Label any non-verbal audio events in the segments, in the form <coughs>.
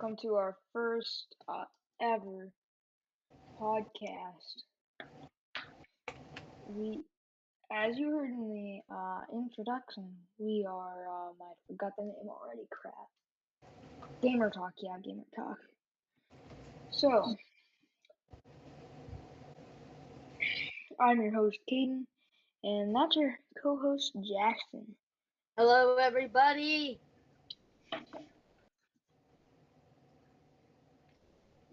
Welcome to our first uh, ever podcast. We, as you heard in the uh, introduction, we are. Um, I forgot the name already. Crap. Gamer Talk. Yeah, Gamer Talk. So, I'm your host, Caden, and that's your co-host, Jackson. Hello, everybody.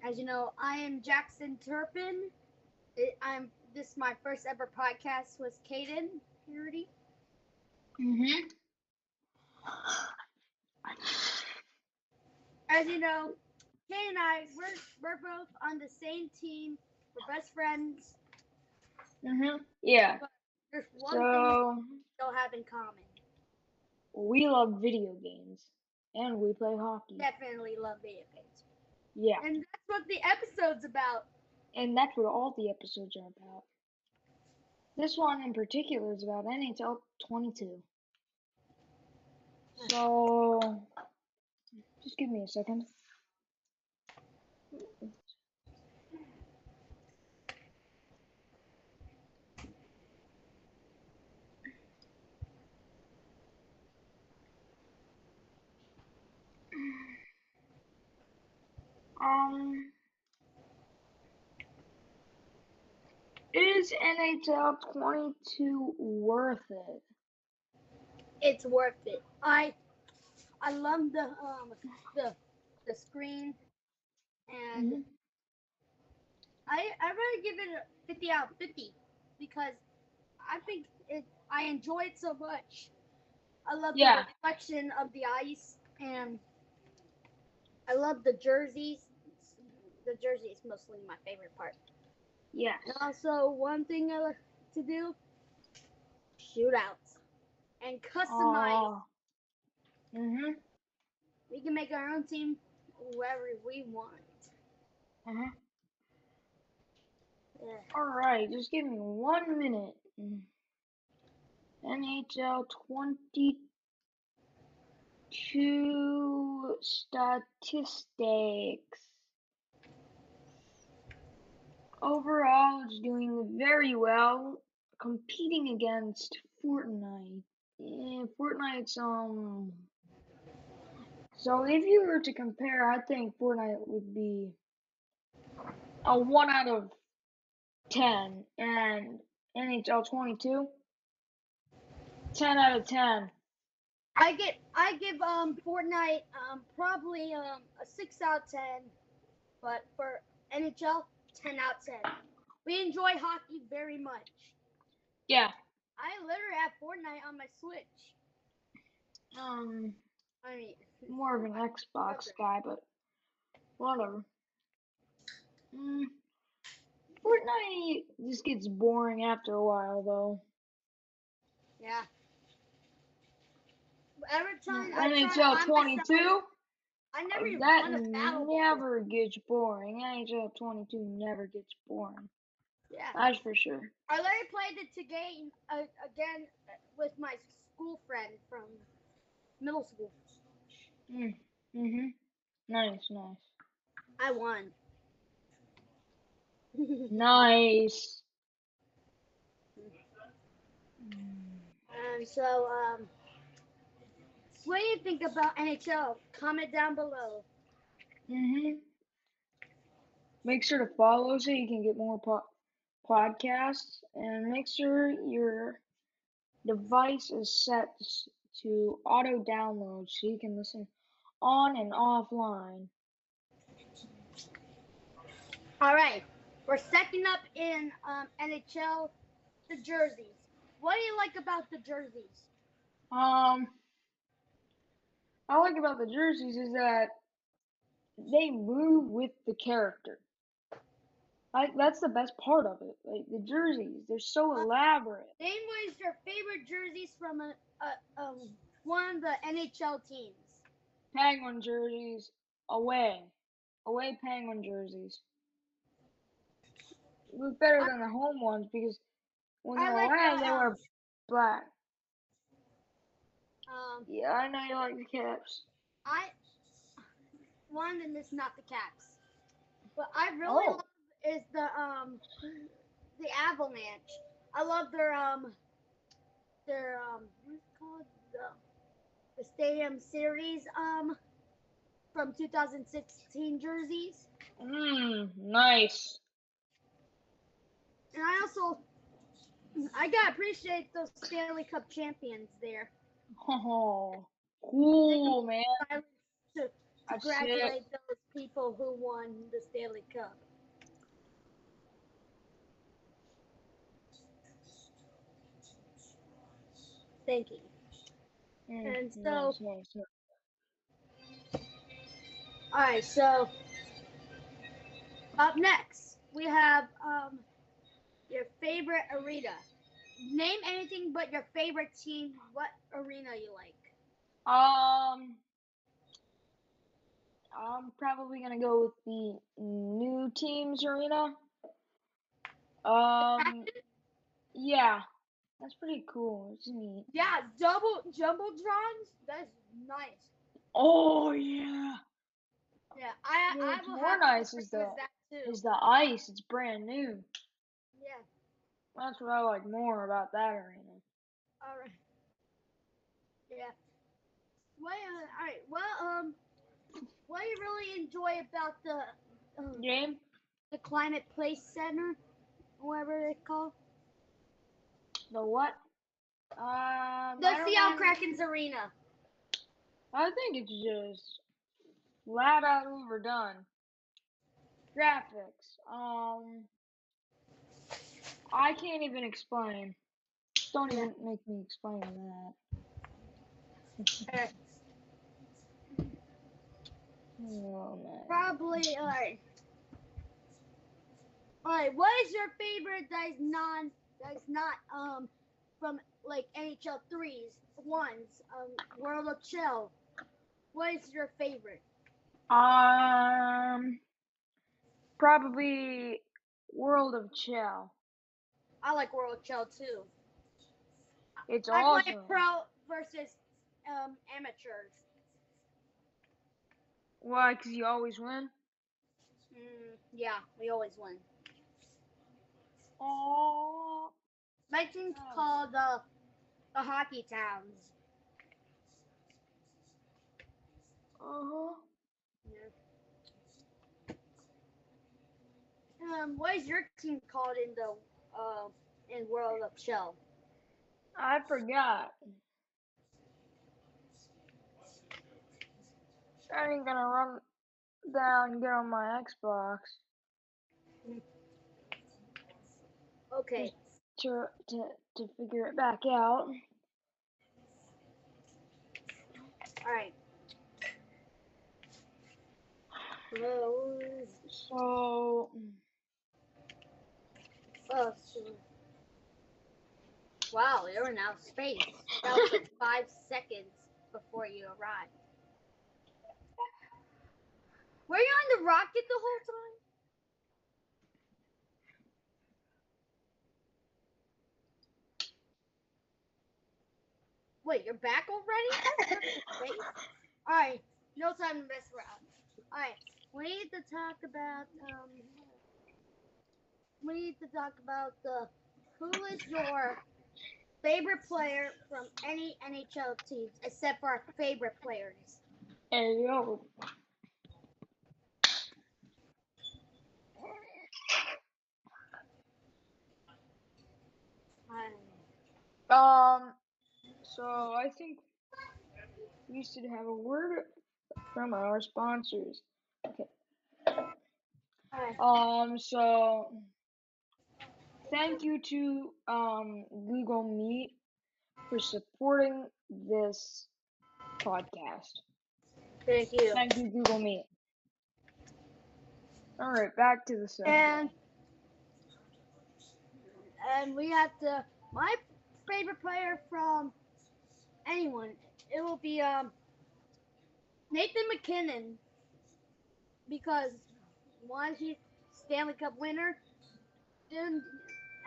As you know, I am Jackson Turpin. It, I'm this is my first ever podcast with Caden Purity. Mm-hmm. As you know, Caden and I we're we're both on the same team. We're best friends. Mm-hmm. Yeah. There's one thing So we still have in common. we love video games, and we play hockey. Definitely love video games. Yeah. And that's what the episode's about. And that's what all the episodes are about. This one in particular is about NHL 22. Hmm. So, just give me a second. Um, is NHL 22 worth it? It's worth it. I I love the um the the screen and Mhm. I I really give it a 50 out of 50 because I think it I enjoy it so much. I love Yeah. the reflection of the ice and I love the jerseys. The jersey is mostly my favorite part. Yeah. And also one thing I like to do shootouts and customize. Mm-hmm. We can make our own team wherever we want. Uh-huh. Yeah. Alright, just give me one minute. NHL 22 statistics. Overall, it's doing very well, competing against Fortnite. Eh, Fortnite's, um. So if you were to compare, I think Fortnite would be a 1 out of 10 and NHL 22 10 out of 10 I get I give um Fortnite um probably um a six out of ten, but for NHL ten out of ten. We enjoy hockey very much. yeah I literally have Fortnite on my Switch. um I mean, more of an Xbox guy but whatever mm, Fortnite just gets boring after a while though yeah. Every time I try- NHL I'm 22 deciding- I never even that won a battle. before. never gets boring NHL 22 never gets boring Yeah. that's for sure I literally played it again uh, again with my school friend from middle school. mm, mm-hmm nice nice I won. <laughs> nice And so, um, what do you think about NHL? Comment down below. hmm Make sure to follow so you can get more po- podcasts, and make sure your device is set to auto download so you can listen on and offline. All right, we're second up in um, NHL, the jerseys. What do you like about the jerseys? Um, I like about the jerseys is that they move with the character. Like that's the best part of it. Like the jerseys, they're so elaborate. Name what is your favorite jerseys from a, a, um, one of the NHL teams. Penguin jerseys away. Away penguin jerseys. Look better than the home ones because when they're like away the, they were black. Um, Yeah, I know you like the caps. I one, and it's not the Caps. But I really Oh. love is the um the Avalanche. I love their um their um what's it called the the Stadium Series um from 2016 jerseys. Mmm, nice. And I also I gotta appreciate those Stanley Cup champions there. Oh, cool, man. I to congratulate those people who won the Stanley Cup. Thank you. Mm, And so-. All right, so up next we have um your favorite arena. Name anything but your favorite team. What arena you like? Um, I'm probably gonna go with the new teams arena. Um, yeah, that's pretty cool. It's neat. Yeah, double jumbotrons. That's nice. Oh yeah, Yeah, I Yeah, I what's will more nice is the- is the ice. It's brand new. That's what I like more about that arena. All right. Yeah. Well, uh, all right. Well, um, what do you really enjoy about the um, Game? the Climate Place Center, whatever it's called? The what? Um, The Seattle Kraken's arena. I think it's just flat out overdone. Graphics. Um, I can't even explain. Don't even make me explain that. Oh probably. All right. All right. What is your favorite that is non that is not um from like NHL threes ones um World of CHEL? What is your favorite? Um, probably World of CHEL. I like World CHEL too. It's all. I awesome. play pro versus um, amateurs. Why? Cause you always win. Mm, yeah, we always win. Oh. My team's Oh. called the the Hockey Towns. Uh huh. Um, what is your team called in the uh in World of CHEL? I forgot. I ain't gonna run down and get on my Xbox Okay. to to to figure it back out. All right. Well, So so- wow, you're in outer space. That was like <laughs> five seconds before you arrived. Were you on the rocket the whole time? Wait, you're back already? <laughs> All right, no time to mess around. All right, we need to talk about um. We need to talk about the who is your favorite player from any NHL teams except for our favorite players. hey yo. Um, Um. So I think we should have a word from our sponsors. all right. Um, so thank you to um Google Meet for supporting this podcast. Thank you. Thank you, Google Meet. All right, back to the subject. And and we have to my favorite player from anyone. It will be um Nathan MacKinnon because one he's Stanley Cup winner and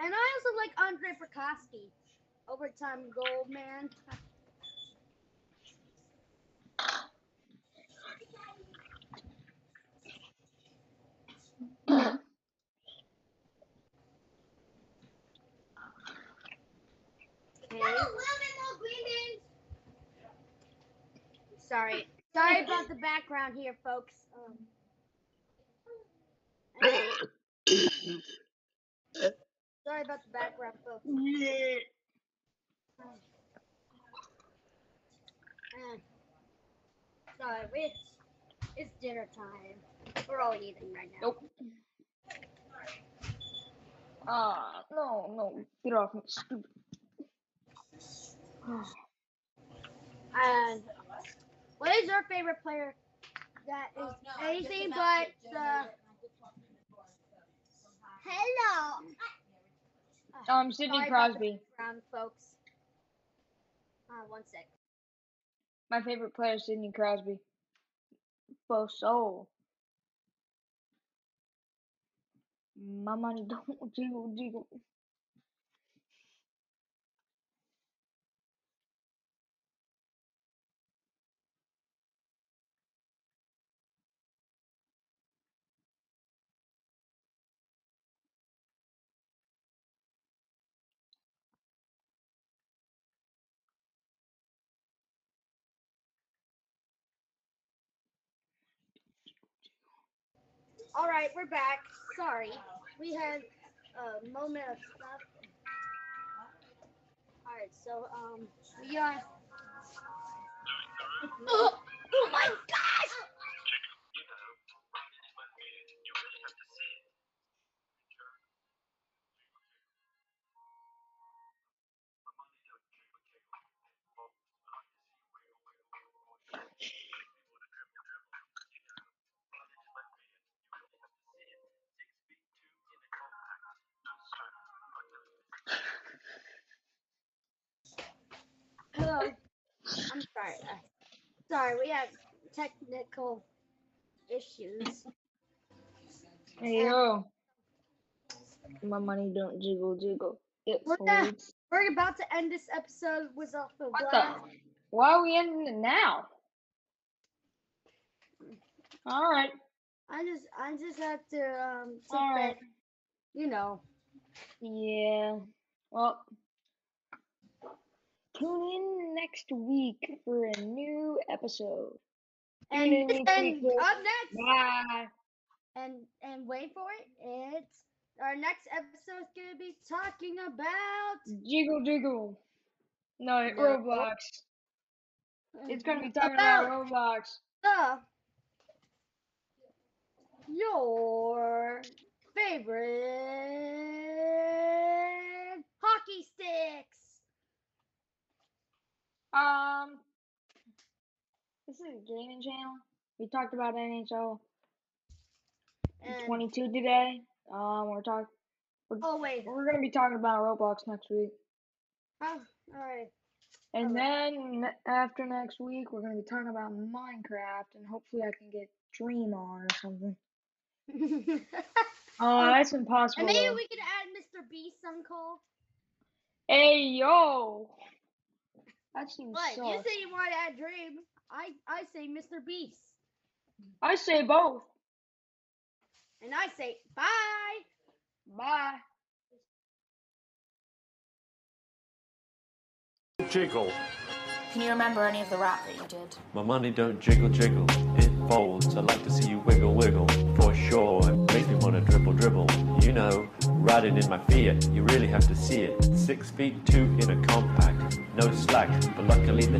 and I also like Andre Burakovsky, overtime gold man. Sorry. Sorry about the background here, folks. Um, <coughs> sorry about the background, folks. Uh, sorry, we, it's dinner time. We're all eating right now. Nope. Ah, no, no, get off me, stupid. And what is your favorite player that is anything but the Hello. Um, <laughs> Sidney Crosby. background, folks. Uh, one sec. My favorite player is Sidney Crosby. For soul. My money don't <laughs> jiggle jiggle. All right, we're back. Sorry, we had a moment of stuff. All right, so um, we are. Oh, oh my gosh! Hello. I'm sorry. uh, Sorry, we have technical issues. Hey yo. My money don't jiggle jiggle. It What the- folds. We're about to end this episode. Was off the What blast. the? Why are we ending it now? All right. I just, I just have to um, sit All You know. Yeah. Well, tune in next week for a new episode. And, in and up next, Bye. and and wait for it. It's our next episode is gonna be talking about. Jiggle jiggle. No, No. Roblox. It's gonna be <laughs> talking about Roblox. the your favorite hockey sticks. Um, this is a gaming channel. We talked about NHL And 22 today. Um, we're talking. oh wait, We're gonna be talking about Roblox next week, oh, all right. and then after next week, we're gonna be talking about Minecraft, and hopefully I can get Dream on or something. <laughs> Oh, that's impossible. and maybe though. we could add Mr. Beast on call. Hey yo, that seems What? You say you want to add Dream. I I say Mr. Beast. I say both. And I say bye. Bye. Jiggle. Can you remember any of the rap that you did? My money don't jiggle jiggle, it folds. I like to see you wiggle wiggle, for sure. It makes me wanna dribble dribble. You know, riding in my Fiat, you really have to see it. Six feet two in a compact, no slack, but luckily the